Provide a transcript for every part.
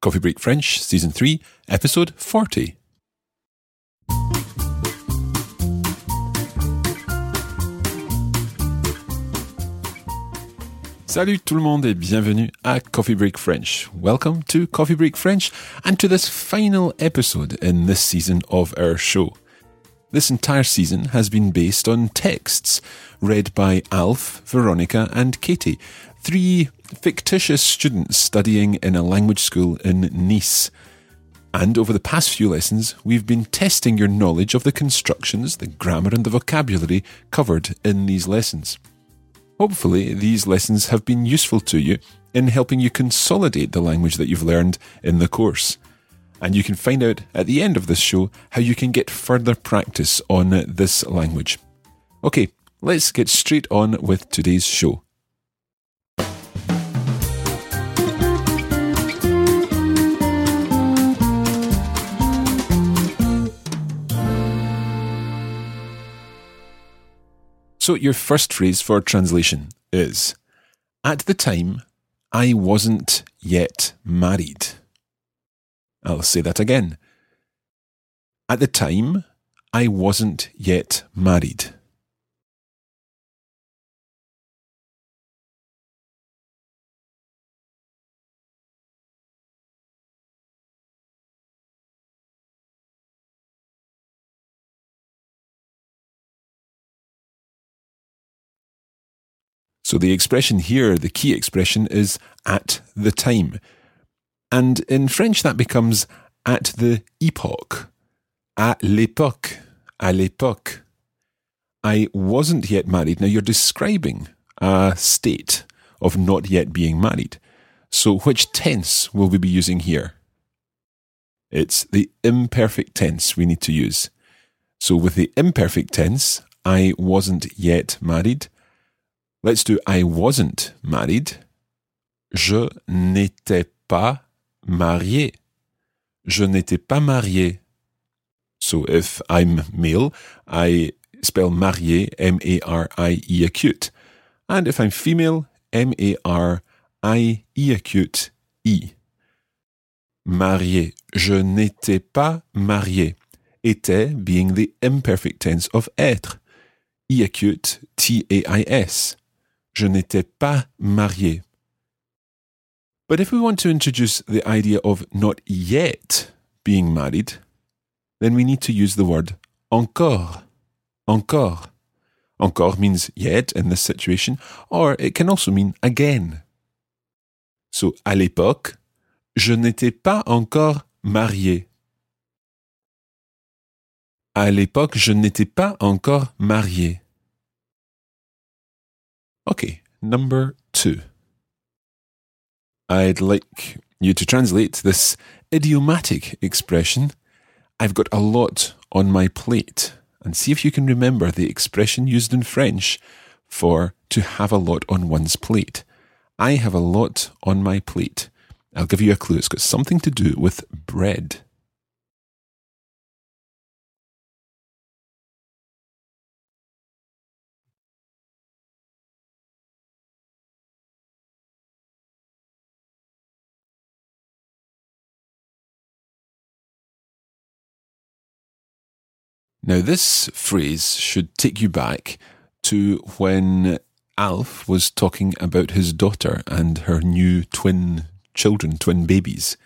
Coffee Break French, Season 3, Episode 40. Salut tout le monde et bienvenue à Coffee Break French. Welcome to Coffee Break French and to this final episode in this season of our show. This entire season has been based on texts read by Alf, Veronica, and Katie, three fictitious students studying in a language school in Nice. And over the past few lessons, we've been testing your knowledge of the constructions, the grammar, and the vocabulary covered in these lessons. Hopefully, these lessons have been useful to you in helping you consolidate the language that you've learned in the course. And you can find out at the end of this show how you can get further practice on this language. Okay, let's get straight on with today's show. So, your first phrase for translation is At the time, I wasn't yet married. I'll say that again. At the time, I wasn't yet married. So the expression here, the key expression is at the time. And in French, that becomes at the epoch. À l'époque. À l'époque. I wasn't yet married. Now you're describing a state of not yet being married. So which tense will we be using here? It's the imperfect tense we need to use. So with the imperfect tense, I wasn't yet married. Let's do I wasn't married. Je n'étais pas marié. Je n'étais pas marié. So if I'm male, I spell marié M-A-R-I-E acute. And if I'm female, M-A-R-I-E acute E. Marié. Je n'étais pas marié. Était being the imperfect tense of être. E acute T-A-I-S. Je n'étais pas marié. But if we want to introduce the idea of not yet being married, then we need to use the word encore. Encore. Encore means yet in this situation, or it can also mean again. So, à l'époque, je n'étais pas encore marié. À l'époque, je n'étais pas encore marié. Okay, number two. I'd like you to translate this idiomatic expression, I've got a lot on my plate, and see if you can remember the expression used in French for to have a lot on one's plate. I have a lot on my plate. I'll give you a clue. It's got something to do with bread. Now, this phrase should take you back to when Alf was talking about his daughter and her new twin children, twin babies.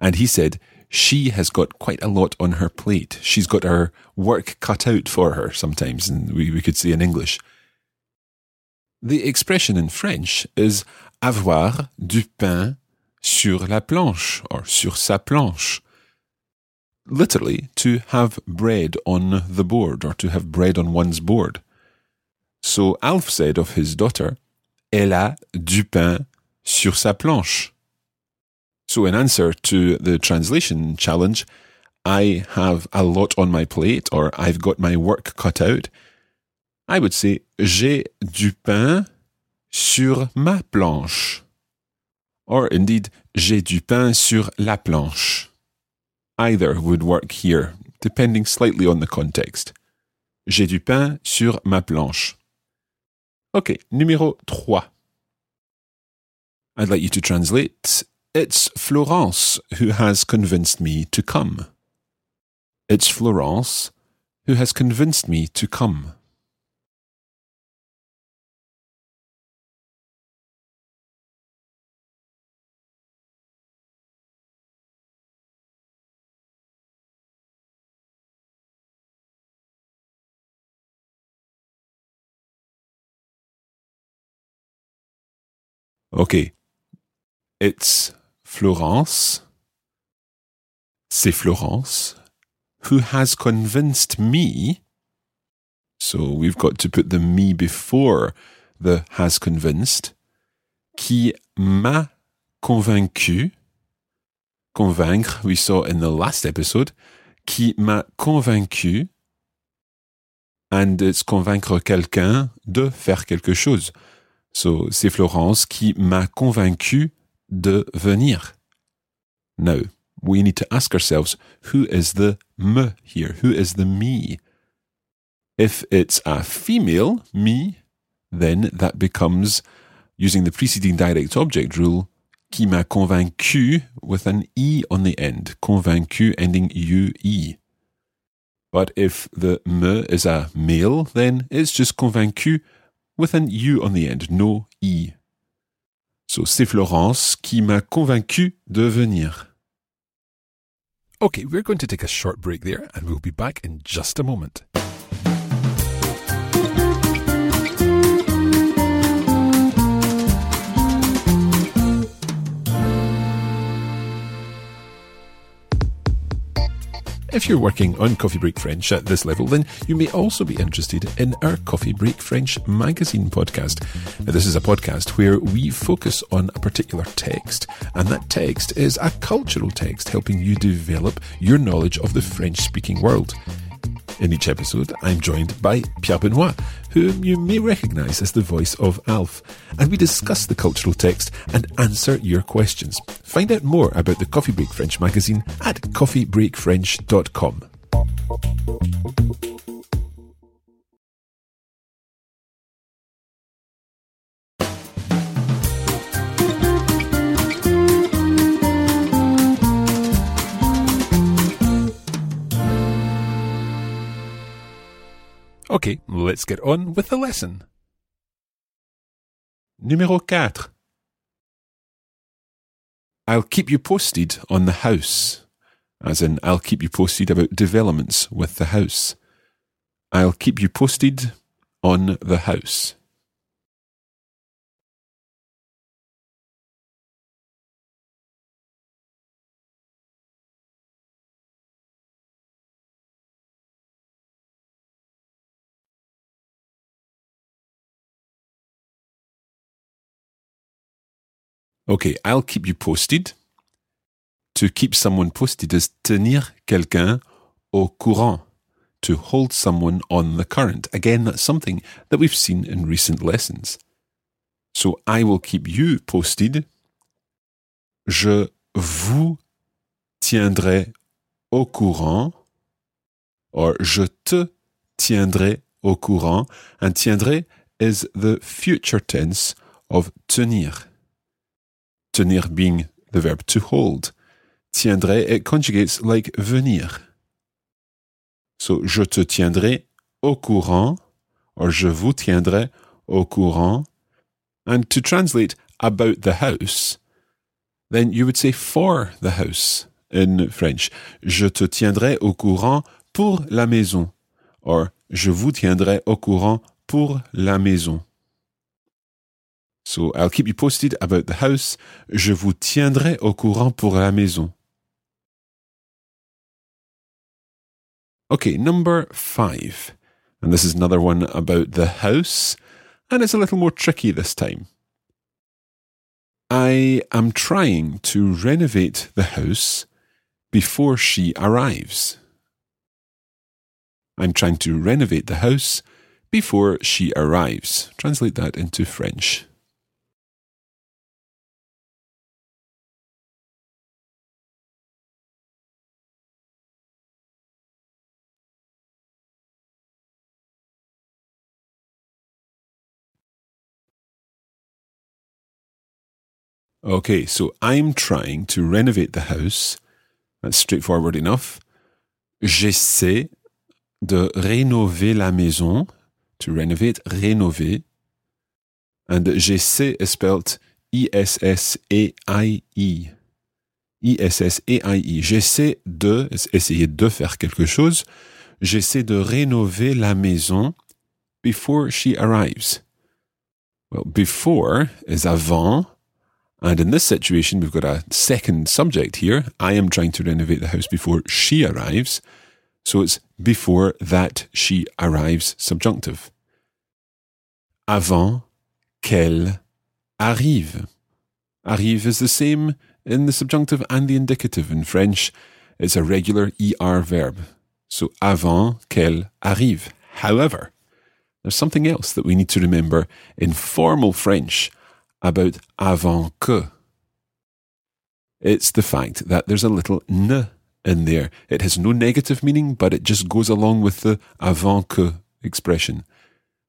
And he said, she has got quite a lot on her plate. She's got her work cut out for her sometimes, and we, we could say in English. The expression in French is avoir du pain sur la planche or sur sa planche literally to have bread on the board or to have bread on one's board. So Alf said of his daughter, Elle a du pain sur sa planche. So in answer to the translation challenge, I have a lot on my plate or I've got my work cut out, I would say J'ai du pain sur ma planche. Or indeed, J'ai du pain sur la planche. Either would work here, depending slightly on the context. J'ai du pain sur ma planche. Ok, numéro 3. I'd like you to translate It's Florence who has convinced me to come. It's Florence who has convinced me to come. Okay. It's Florence. C'est Florence who has convinced me. So we've got to put the me before the has convinced. Qui m'a convaincu. Convaincre, we saw in the last episode. Qui m'a convaincu. And it's convaincre quelqu'un de faire quelque chose. So, c'est Florence qui m'a convaincu de venir. Now, we need to ask ourselves who is the me here? Who is the me? If it's a female, me, then that becomes, using the preceding direct object rule, qui m'a convaincu with an E on the end. Convaincu ending UE. But if the me is a male, then it's just convaincu with an U on the end, no E. So c'est Florence qui m'a convaincu de venir. Okay, we're going to take a short break there and we'll be back in just a moment. If you're working on Coffee Break French at this level, then you may also be interested in our Coffee Break French magazine podcast. Now, this is a podcast where we focus on a particular text, and that text is a cultural text helping you develop your knowledge of the French speaking world. In each episode, I'm joined by Pierre Benoit, whom you may recognise as the voice of Alf, and we discuss the cultural text and answer your questions. Find out more about the Coffee Break French magazine at coffeebreakfrench.com. Okay, let's get on with the lesson. Numéro 4. I'll keep you posted on the house. As in, I'll keep you posted about developments with the house. I'll keep you posted on the house. Okay, I'll keep you posted. To keep someone posted is tenir quelqu'un au courant, to hold someone on the current. Again, that's something that we've seen in recent lessons. So I will keep you posted. Je vous tiendrai au courant. Or je te tiendrai au courant. And tiendrai is the future tense of tenir tenir being the verb to hold. Tiendrai, it conjugates like venir. So, je te tiendrai au courant, or je vous tiendrai au courant. And to translate about the house, then you would say for the house in French. Je te tiendrai au courant pour la maison, or je vous tiendrai au courant pour la maison. So I'll keep you posted about the house. Je vous tiendrai au courant pour la maison. Okay, number five. And this is another one about the house, and it's a little more tricky this time. I am trying to renovate the house before she arrives. I'm trying to renovate the house before she arrives. Translate that into French. Okay, so I'm trying to renovate the house. That's straightforward enough. J'essaie de rénover la maison. To renovate, rénover. And j'essaie is spelled E S S A I E. E. J'essaie de, essayer de faire quelque chose. J'essaie de rénover la maison before she arrives. Well, before is avant. And in this situation, we've got a second subject here. I am trying to renovate the house before she arrives. So it's before that she arrives subjunctive. Avant qu'elle arrive. Arrive is the same in the subjunctive and the indicative. In French, it's a regular ER verb. So avant qu'elle arrive. However, there's something else that we need to remember in formal French about avant que. It's the fact that there's a little ne in there. It has no negative meaning, but it just goes along with the avant que expression.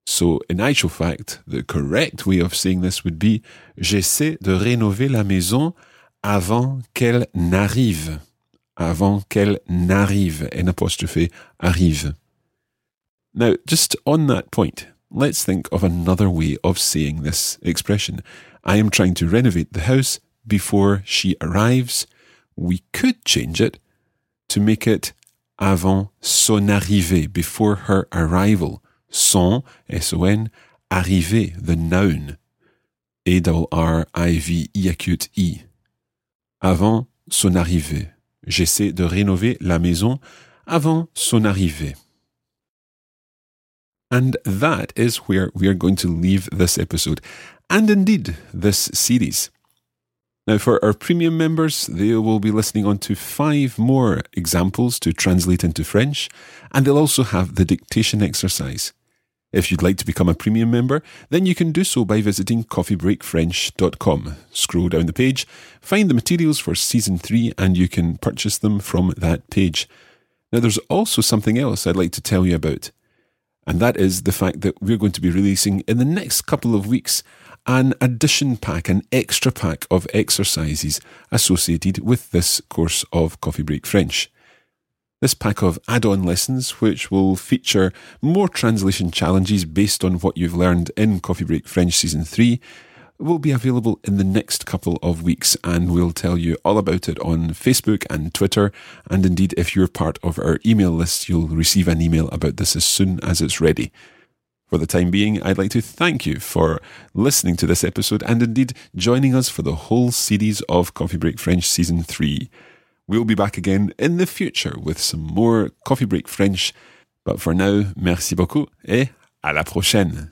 So, in actual fact, the correct way of saying this would be J'essaie de rénover la maison avant qu'elle n'arrive. Avant qu'elle n'arrive. N apostrophe arrive. Now, just on that point, let's think of another way of saying this expression. I am trying to renovate the house before she arrives. We could change it to make it avant son arrivée, before her arrival. Son, S-O-N, arrivée, the noun. A-R-R-I-V-E acute E. Avant son arrivée. J'essaie de rénover la maison avant son arrivée. And that is where we are going to leave this episode, and indeed this series. Now, for our premium members, they will be listening on to five more examples to translate into French, and they'll also have the dictation exercise. If you'd like to become a premium member, then you can do so by visiting coffeebreakfrench.com. Scroll down the page, find the materials for season three, and you can purchase them from that page. Now, there's also something else I'd like to tell you about, and that is the fact that we're going to be releasing in the next couple of weeks an addition pack, an extra pack of exercises associated with this course of Coffee Break French. This pack of add on lessons, which will feature more translation challenges based on what you've learned in Coffee Break French Season 3, will be available in the next couple of weeks, and we'll tell you all about it on Facebook and Twitter. And indeed, if you're part of our email list, you'll receive an email about this as soon as it's ready. For the time being, I'd like to thank you for listening to this episode and indeed joining us for the whole series of Coffee Break French Season 3. We'll be back again in the future with some more Coffee Break French. But for now, merci beaucoup et à la prochaine.